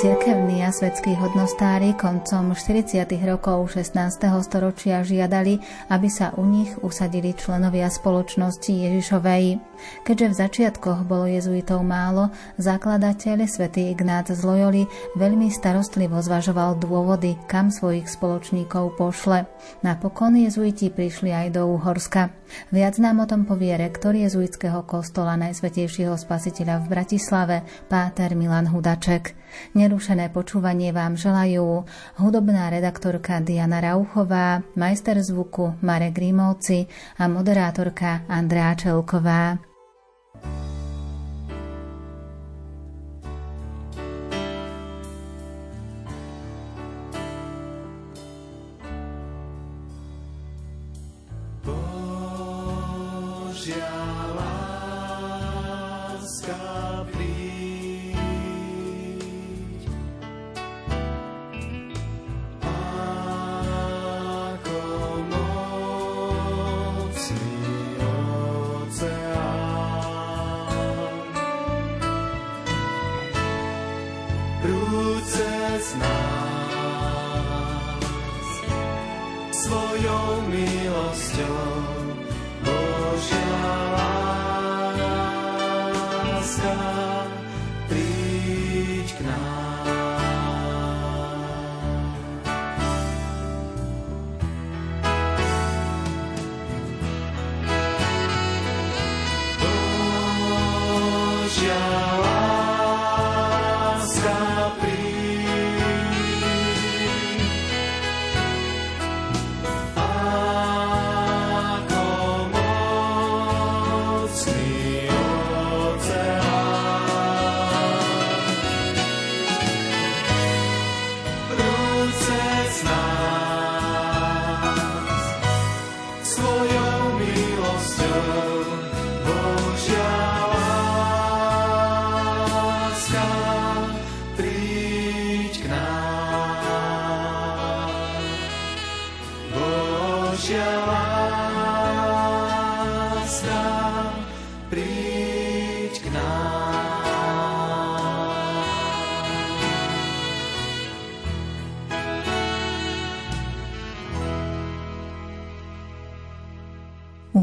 Cirkevní a svetskí hodnostári koncom 40. rokov 16. storočia žiadali, aby sa u nich usadili členovia spoločnosti Ježišovej. Keďže v začiatkoch bolo jezuitov málo, zakladateľ svätý Ignác z Loyoli veľmi starostlivo zvažoval dôvody, kam svojich spoločníkov pošle. Napokon jezuiti prišli aj do Úhorska. Viac nám o tom povie rektor jezuitského kostola Najsvetejšieho spasiteľa v Bratislave, páter Milan Hudaček. Nerušené počúvanie vám želajú hudobná redaktorka Diana Rauchová, majster zvuku Marek Rímovci a moderátorka Andrá Čelková.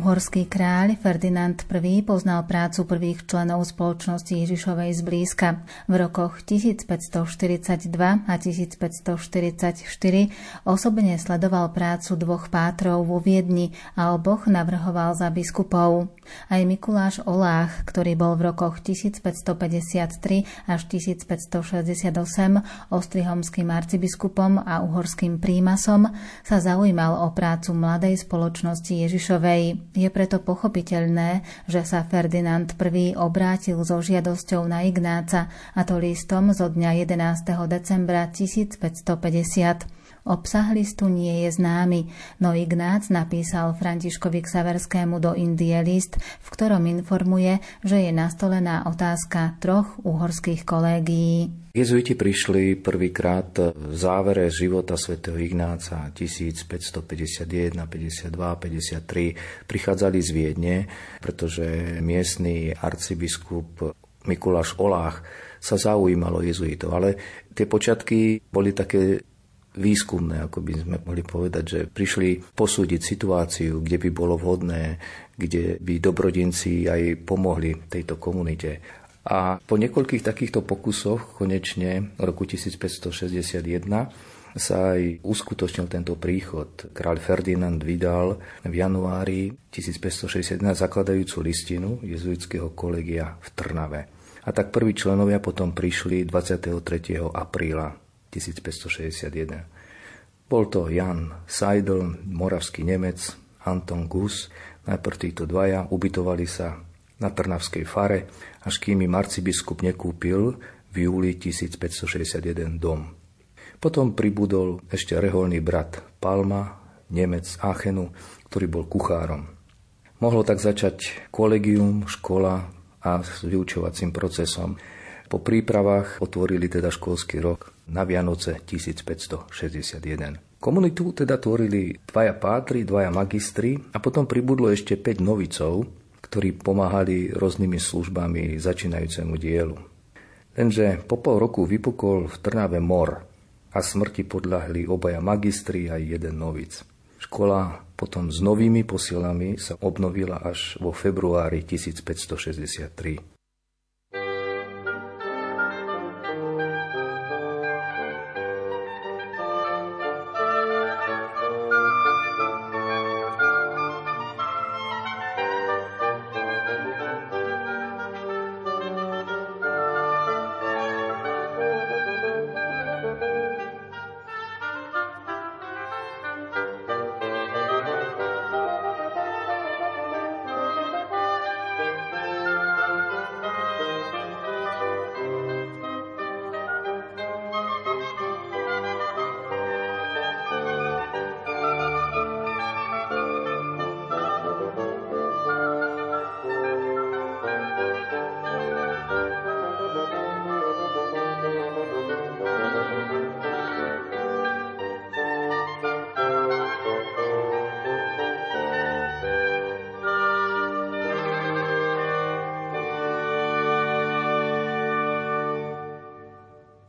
Uhorský kráľ Ferdinand I poznal prácu prvých členov spoločnosti Ježišovej zblízka. V rokoch 1542 a 1544 osobne sledoval prácu dvoch pátrov vo Viedni a oboch navrhoval za biskupov. Aj Mikuláš Olách, ktorý bol v rokoch 1553 až 1568 ostrihomským arcibiskupom a uhorským prímasom, sa zaujímal o prácu mladej spoločnosti Ježišovej. Je preto pochopiteľné, že sa Ferdinand I obrátil so žiadosťou na Ignáca, a to listom zo dňa 11. decembra 1550. Obsah listu nie je známy, no Ignác napísal Františkovi Ksaverskému do Indie list, v ktorom informuje, že je nastolená otázka troch uhorských kolégií. Jezuiti prišli prvýkrát v závere života svätého Ignáca 1551, 52, 53. Prichádzali z Viedne, pretože miestny arcibiskup Mikuláš Olách sa zaujímalo jezuitov, ale tie počiatky boli také výskumné, ako by sme mohli povedať, že prišli posúdiť situáciu, kde by bolo vhodné, kde by dobrodinci aj pomohli tejto komunite. A po niekoľkých takýchto pokusoch konečne v roku 1561 sa aj uskutočnil tento príchod. Kráľ Ferdinand vydal v januári 1561 zakladajúcu listinu jezuitského kolegia v Trnave. A tak prví členovia potom prišli 23. apríla 1561. Bol to Jan Seidel, moravský Nemec, Anton Gus. Najprv títo dvaja ubytovali sa na Trnavskej fare, až kým im arcibiskup nekúpil v júli 1561 dom. Potom pribudol ešte reholný brat Palma, Nemec Aachenu, ktorý bol kuchárom. Mohlo tak začať kolegium, škola a s vyučovacím procesom. Po prípravách otvorili teda školský rok na Vianoce 1561. Komunitu teda tvorili dvaja pátri, dvaja magistri a potom pribudlo ešte 5 novicov, ktorí pomáhali rôznymi službami začínajúcemu dielu. Lenže po pol roku vypukol v Trnave mor a smrti podľahli obaja magistri a jeden novic. Škola potom s novými posilami sa obnovila až vo februári 1563.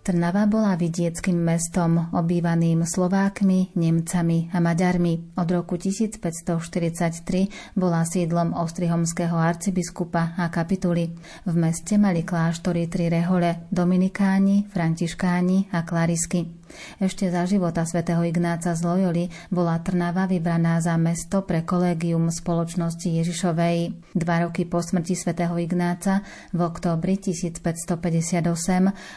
Trnava bola vidieckým mestom, obývaným Slovákmi, Nemcami a Maďarmi. Od roku 1543 bola sídlom ostrihomského arcibiskupa a kapituly. V meste mali kláštory tri rehole, dominikáni, františkáni a klarisky. Ešte za života svätého Ignáca z Loyoli bola Trnava vybraná za mesto pre kolégium spoločnosti Ježišovej. Dva roky po smrti svätého Ignáca v októbri 1558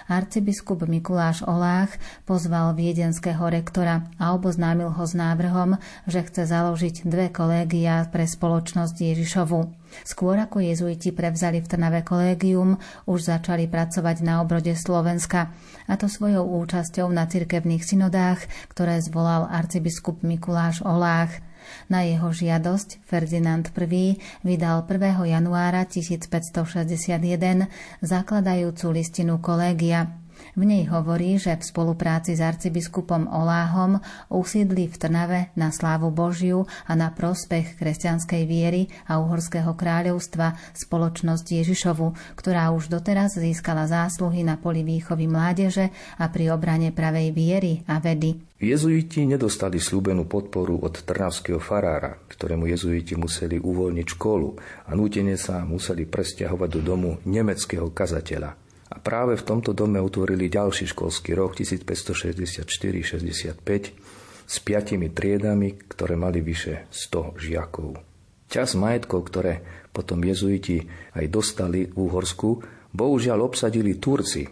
arcibiskup Mikuláš Olách pozval viedenského rektora a oboznámil ho s návrhom, že chce založiť dve kolégia pre spoločnosť Ježišovu. Skôr ako jezuiti prevzali v Trnave kolégium, už začali pracovať na obrode Slovenska, a to svojou účasťou na cirkevných synodách, ktoré zvolal arcibiskup Mikuláš Olách. Na jeho žiadosť Ferdinand I vydal 1. januára 1561 zakladajúcu listinu kolégia. V nej hovorí, že v spolupráci s arcibiskupom Oláhom usídli v Trnave na slávu Božiu a na prospech kresťanskej viery a uhorského kráľovstva spoločnosť Ježišovu, ktorá už doteraz získala zásluhy na poli výchovy mládeže a pri obrane pravej viery a vedy. Jezuiti nedostali slúbenú podporu od trnavského farára, ktorému jezuiti museli uvoľniť školu a nútene sa museli presťahovať do domu nemeckého kazateľa. A práve v tomto dome utvorili ďalší školský rok 1564-65 s piatimi triedami, ktoré mali vyše 100 žiakov. Čas majetkov, ktoré potom jezuiti aj dostali v Úhorsku, bohužiaľ obsadili Turci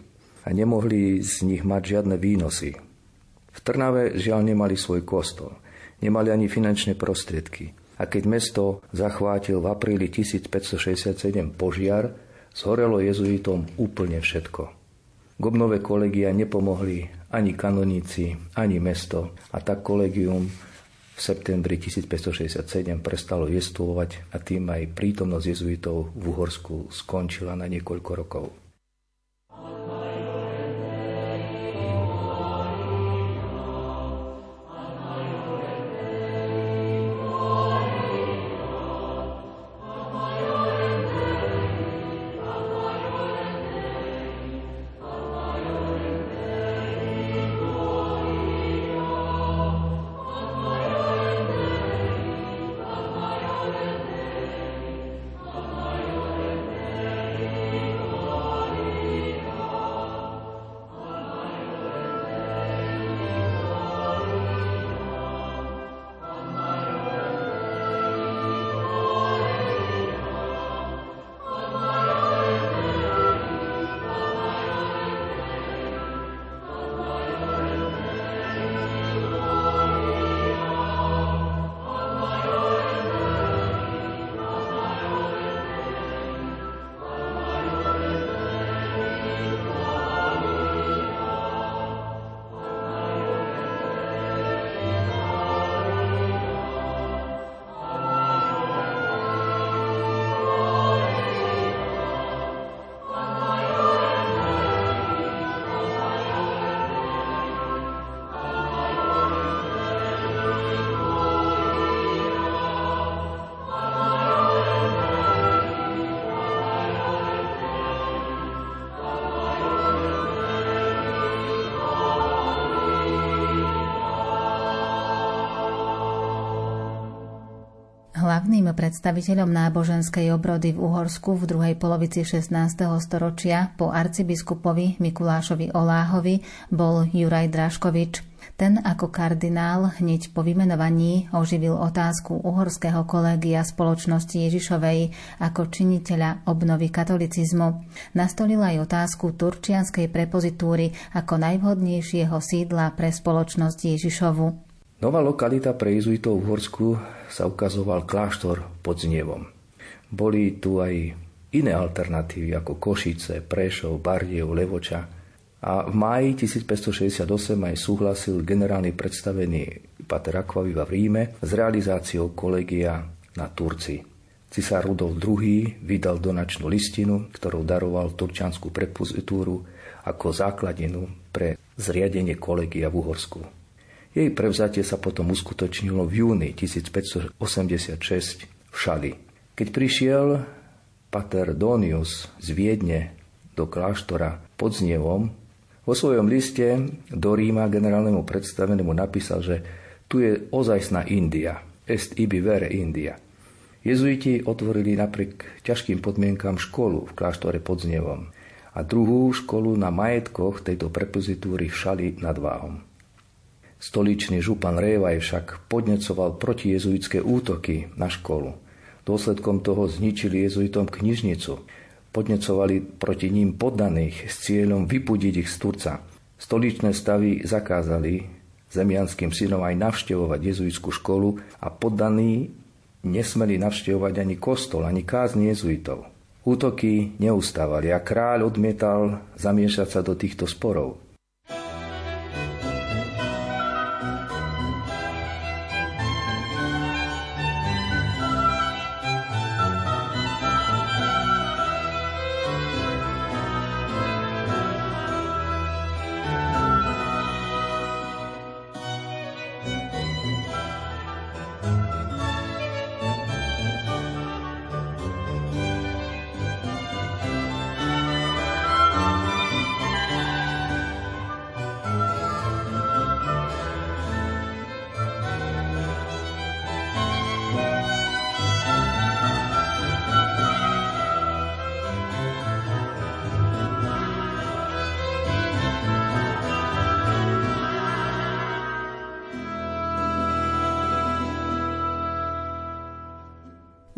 a nemohli z nich mať žiadne výnosy. V Trnave žiaľ nemali svoj kostol, nemali ani finančné prostriedky. A keď mesto zachvátil v apríli 1567 požiar, Zhorelo jezuitom úplne všetko. K obnove kolegia nepomohli ani kanoníci, ani mesto a tak kolegium v septembri 1567 prestalo jestvovať a tým aj prítomnosť jezuitov v Uhorsku skončila na niekoľko rokov. Predstaviteľom náboženskej obrody v Uhorsku v druhej polovici 16. storočia po arcibiskupovi Mikulášovi Oláhovi bol Juraj Draškovič. Ten ako kardinál hneď po vymenovaní oživil otázku uhorského kolégia spoločnosti Ježišovej ako činiteľa obnovy katolicizmu. Nastolil aj otázku turčianskej prepozitúry ako najvhodnejšieho sídla pre spoločnosť Ježišovu. Nová lokalita pre jezuitov v Horsku sa ukazoval kláštor pod Znievom. Boli tu aj iné alternatívy ako Košice, Prešov, Bardiev, Levoča. A v máji 1568 aj súhlasil generálny predstavený Pater Aquaviva v Ríme s realizáciou kolegia na Turci. Cisár Rudolf II vydal donačnú listinu, ktorou daroval turčanskú prepozitúru ako základinu pre zriadenie kolegia v Uhorsku. Jej prevzatie sa potom uskutočnilo v júni 1586 v Šali. Keď prišiel pater Donius z Viedne do kláštora pod Znievom, vo svojom liste do Ríma generálnemu predstavenému napísal, že tu je ozajstná India, est ibi vere India. Jezuiti otvorili napriek ťažkým podmienkam školu v kláštore pod Znievom a druhú školu na majetkoch tejto prepozitúry v Šali nad Váhom. Stoličný župan Révaj však podnecoval proti jezuitské útoky na školu. Dôsledkom toho zničili jezuitom knižnicu. Podnecovali proti ním poddaných s cieľom vypudiť ich z Turca. Stoličné stavy zakázali zemianským synom aj navštevovať jezuitskú školu a poddaní nesmeli navštevovať ani kostol, ani kázni jezuitov. Útoky neustávali a kráľ odmietal zamiešať sa do týchto sporov.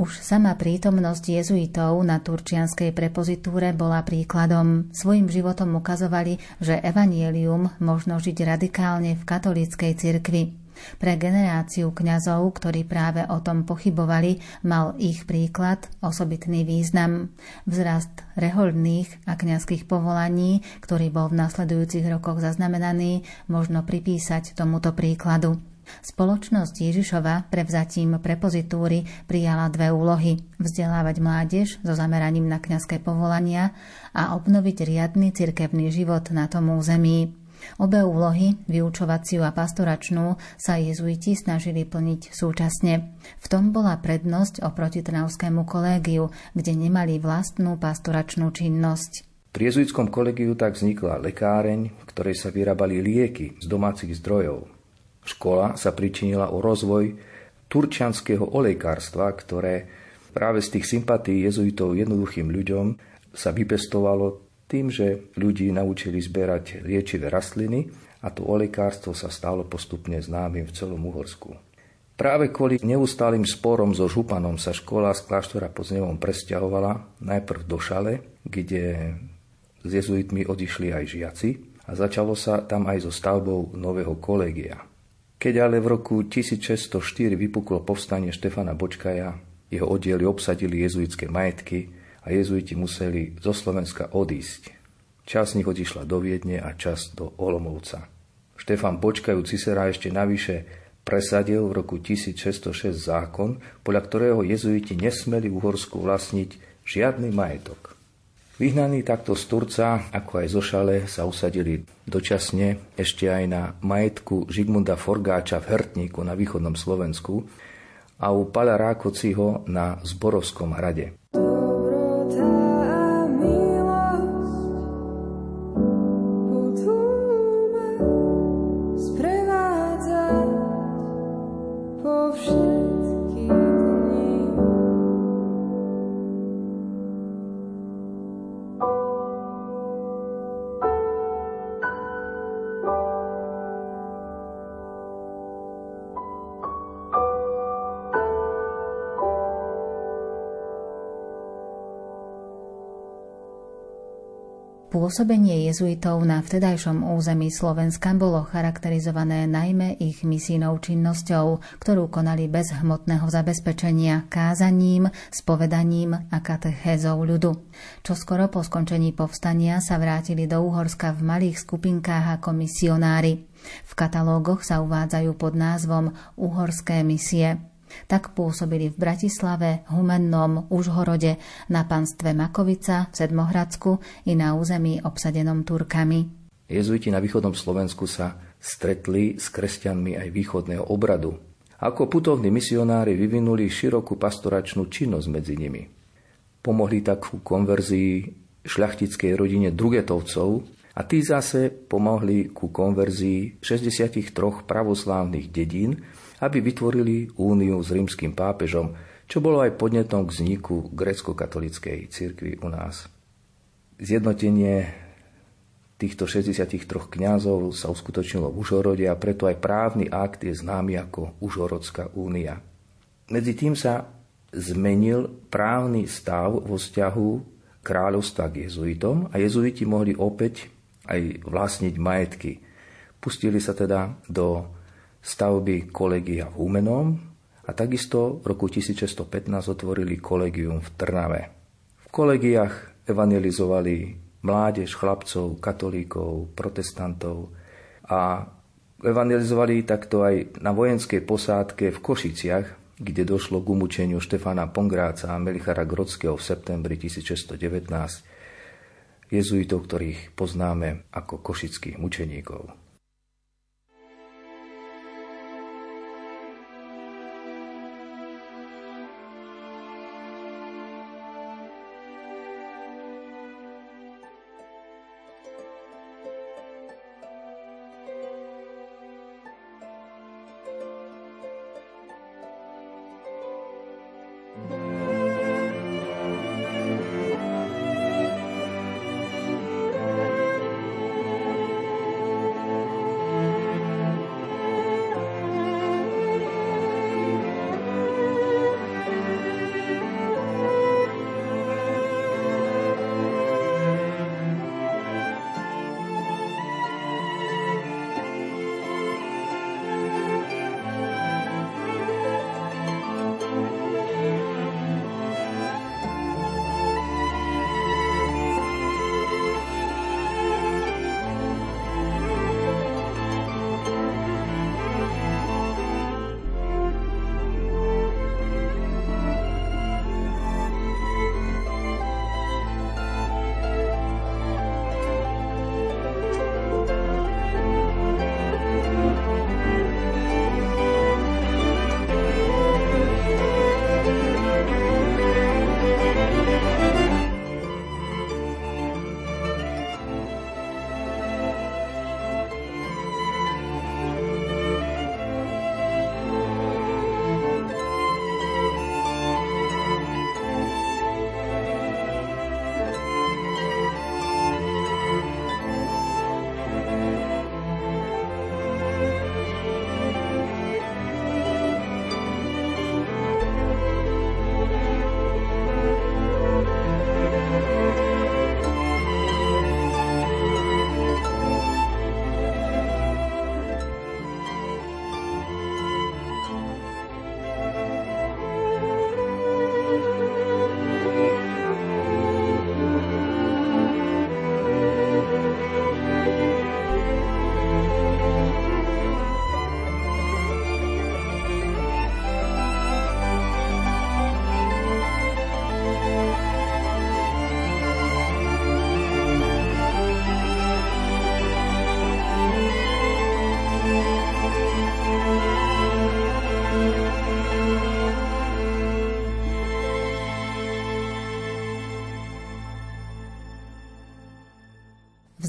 Už sama prítomnosť jezuitov na turčianskej prepozitúre bola príkladom. Svojim životom ukazovali, že evanielium možno žiť radikálne v katolíckej cirkvi. Pre generáciu kňazov, ktorí práve o tom pochybovali, mal ich príklad osobitný význam. Vzrast rehoľných a kňazských povolaní, ktorý bol v nasledujúcich rokoch zaznamenaný, možno pripísať tomuto príkladu. Spoločnosť Ježišova prevzatím prepozitúry prijala dve úlohy. Vzdelávať mládež so zameraním na kňazské povolania a obnoviť riadny cirkevný život na tom území. Obe úlohy, vyučovaciu a pastoračnú, sa jezuiti snažili plniť súčasne. V tom bola prednosť oproti Trnavskému kolégiu, kde nemali vlastnú pastoračnú činnosť. Pri jezuitskom kolegiu tak vznikla lekáreň, v ktorej sa vyrábali lieky z domácich zdrojov. Škola sa pričinila o rozvoj turčianského olejkárstva, ktoré práve z tých sympatí jezuitov jednoduchým ľuďom sa vypestovalo tým, že ľudí naučili zberať liečivé rastliny a to olejkárstvo sa stalo postupne známym v celom Uhorsku. Práve kvôli neustálým sporom so županom sa škola z kláštora pod Znevom presťahovala najprv do Šale, kde s jezuitmi odišli aj žiaci a začalo sa tam aj so stavbou nového kolégia. Keď ale v roku 1604 vypuklo povstanie Štefana Bočkaja, jeho oddiely obsadili jezuitské majetky a jezuiti museli zo Slovenska odísť. Čas z nich odišla do Viedne a čas do Olomouca. Štefan Bočkajú Cisera ešte navyše presadil v roku 1606 zákon, podľa ktorého jezuiti nesmeli v Uhorsku vlastniť žiadny majetok. Vyhnaní takto z Turca, ako aj zo Šale, sa usadili dočasne ešte aj na majetku Žigmunda Forgáča v Hrtníku na východnom Slovensku a u Pala Rákociho na Zborovskom hrade. dni. Pôsobenie jezuitov na vtedajšom území Slovenska bolo charakterizované najmä ich misijnou činnosťou, ktorú konali bez hmotného zabezpečenia, kázaním, spovedaním a katechézou ľudu. Čo skoro po skončení povstania sa vrátili do Úhorska v malých skupinkách ako misionári. V katalógoch sa uvádzajú pod názvom Uhorské misie. Tak pôsobili v Bratislave, Humennom, Užhorode, na panstve Makovica, v Sedmohradsku i na území obsadenom Turkami. Jezuiti na východnom Slovensku sa stretli s kresťanmi aj východného obradu. Ako putovní misionári vyvinuli širokú pastoračnú činnosť medzi nimi. Pomohli tak ku konverzii šľachtickej rodine Drugetovcov a tí zase pomohli ku konverzii 63 pravoslávnych dedín, aby vytvorili úniu s rímským pápežom, čo bolo aj podnetom k vzniku grecko-katolickej cirkvi u nás. Zjednotenie týchto 63 kňazov sa uskutočnilo v Užhorode a preto aj právny akt je známy ako Užhorodská únia. Medzi tým sa zmenil právny stav vo vzťahu kráľovstva k jezuitom a jezuiti mohli opäť aj vlastniť majetky. Pustili sa teda do stavby kolegia v Humenom a takisto v roku 1615 otvorili kolegium v Trnave. V kolegiách evangelizovali mládež, chlapcov, katolíkov, protestantov a evangelizovali takto aj na vojenskej posádke v Košiciach, kde došlo k umúčeniu Štefana Pongráca a Melichara Grodského v septembri 1619, jezuitov, ktorých poznáme ako košických mučeníkov.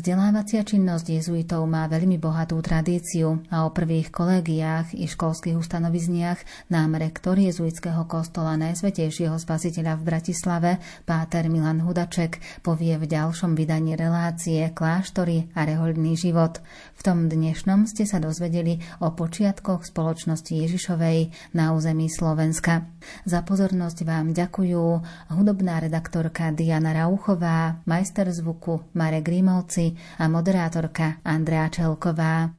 Vzdelávacia činnosť jezuitov má veľmi bohatú tradíciu a o prvých kolegiách i školských ustanovizniach nám rektor jezuitského kostola Najsvetejšieho spasiteľa v Bratislave, páter Milan Hudaček, povie v ďalšom vydaní relácie Kláštory a rehoľný život. V tom dnešnom ste sa dozvedeli o počiatkoch spoločnosti Ježišovej na území Slovenska. Za pozornosť vám ďakujú hudobná redaktorka Diana Rauchová, majster zvuku Marek Grimovci, a moderátorka Andrea Čelková.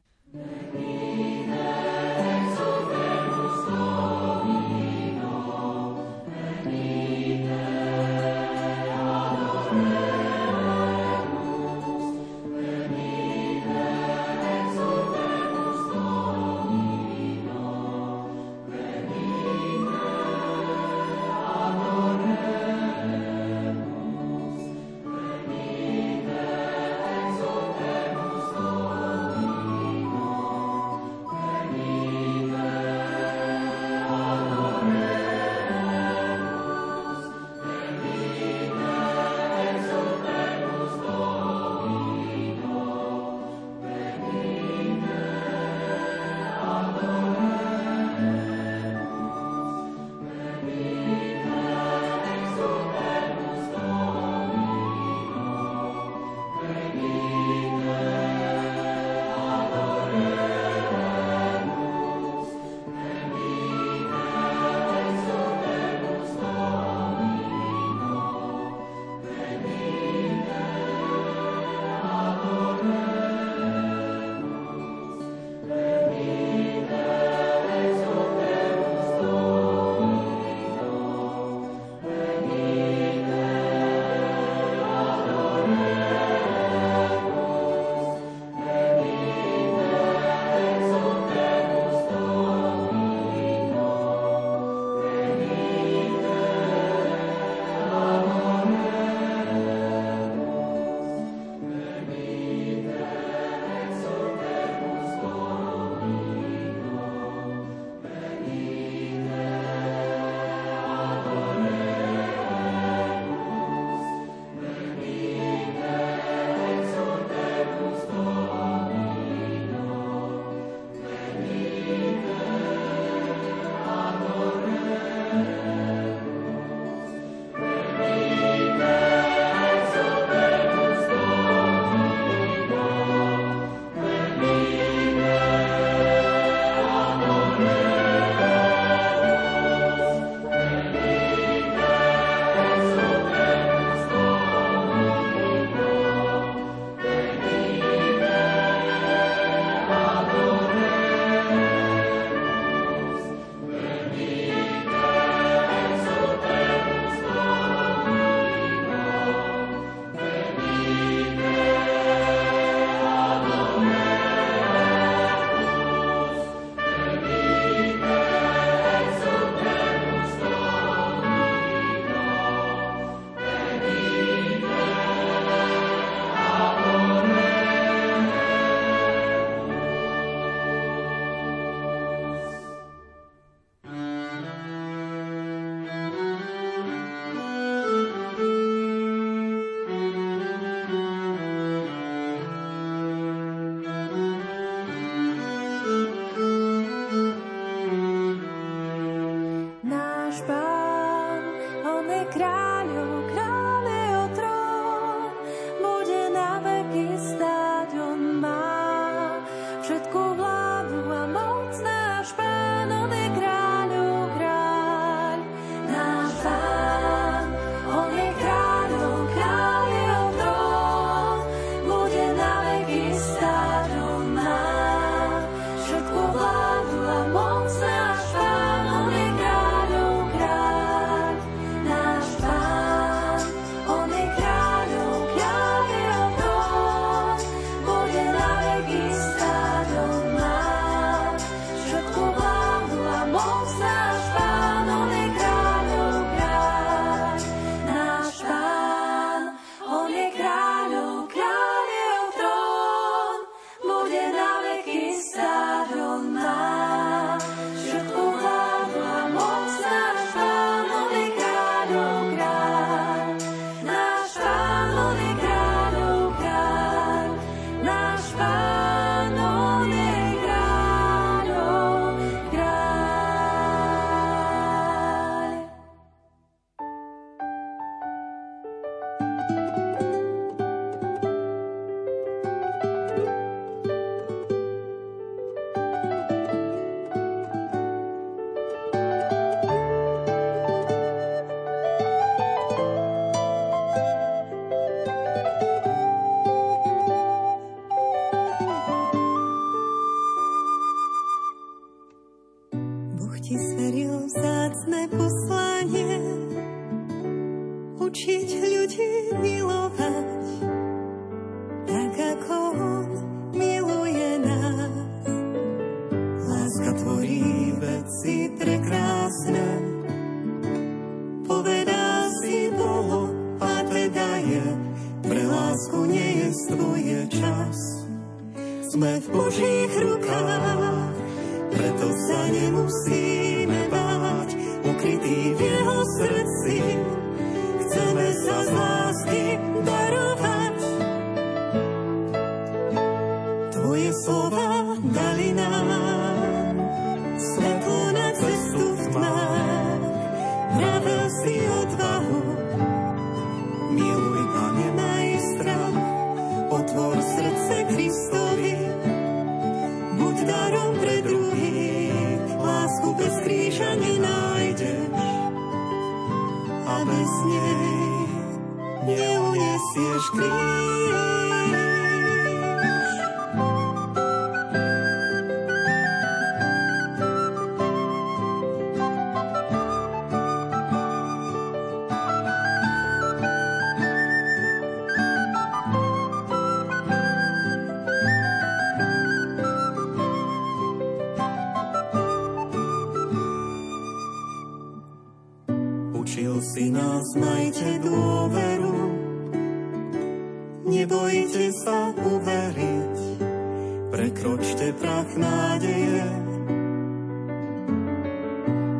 prach nádeje.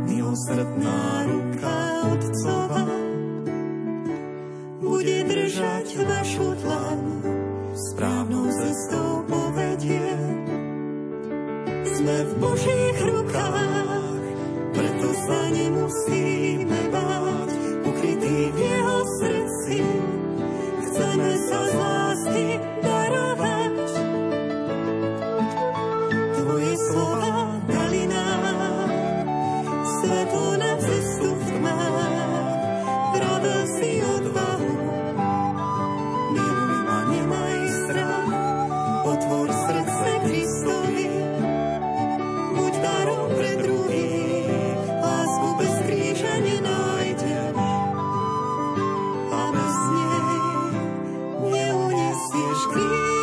Milosrdná ruka Otcova bude držať našu dlan, správnou cestou povedie. Sme v Božích rukách, preto sa nemusíme báť, ukrytý vier. Fiz grito.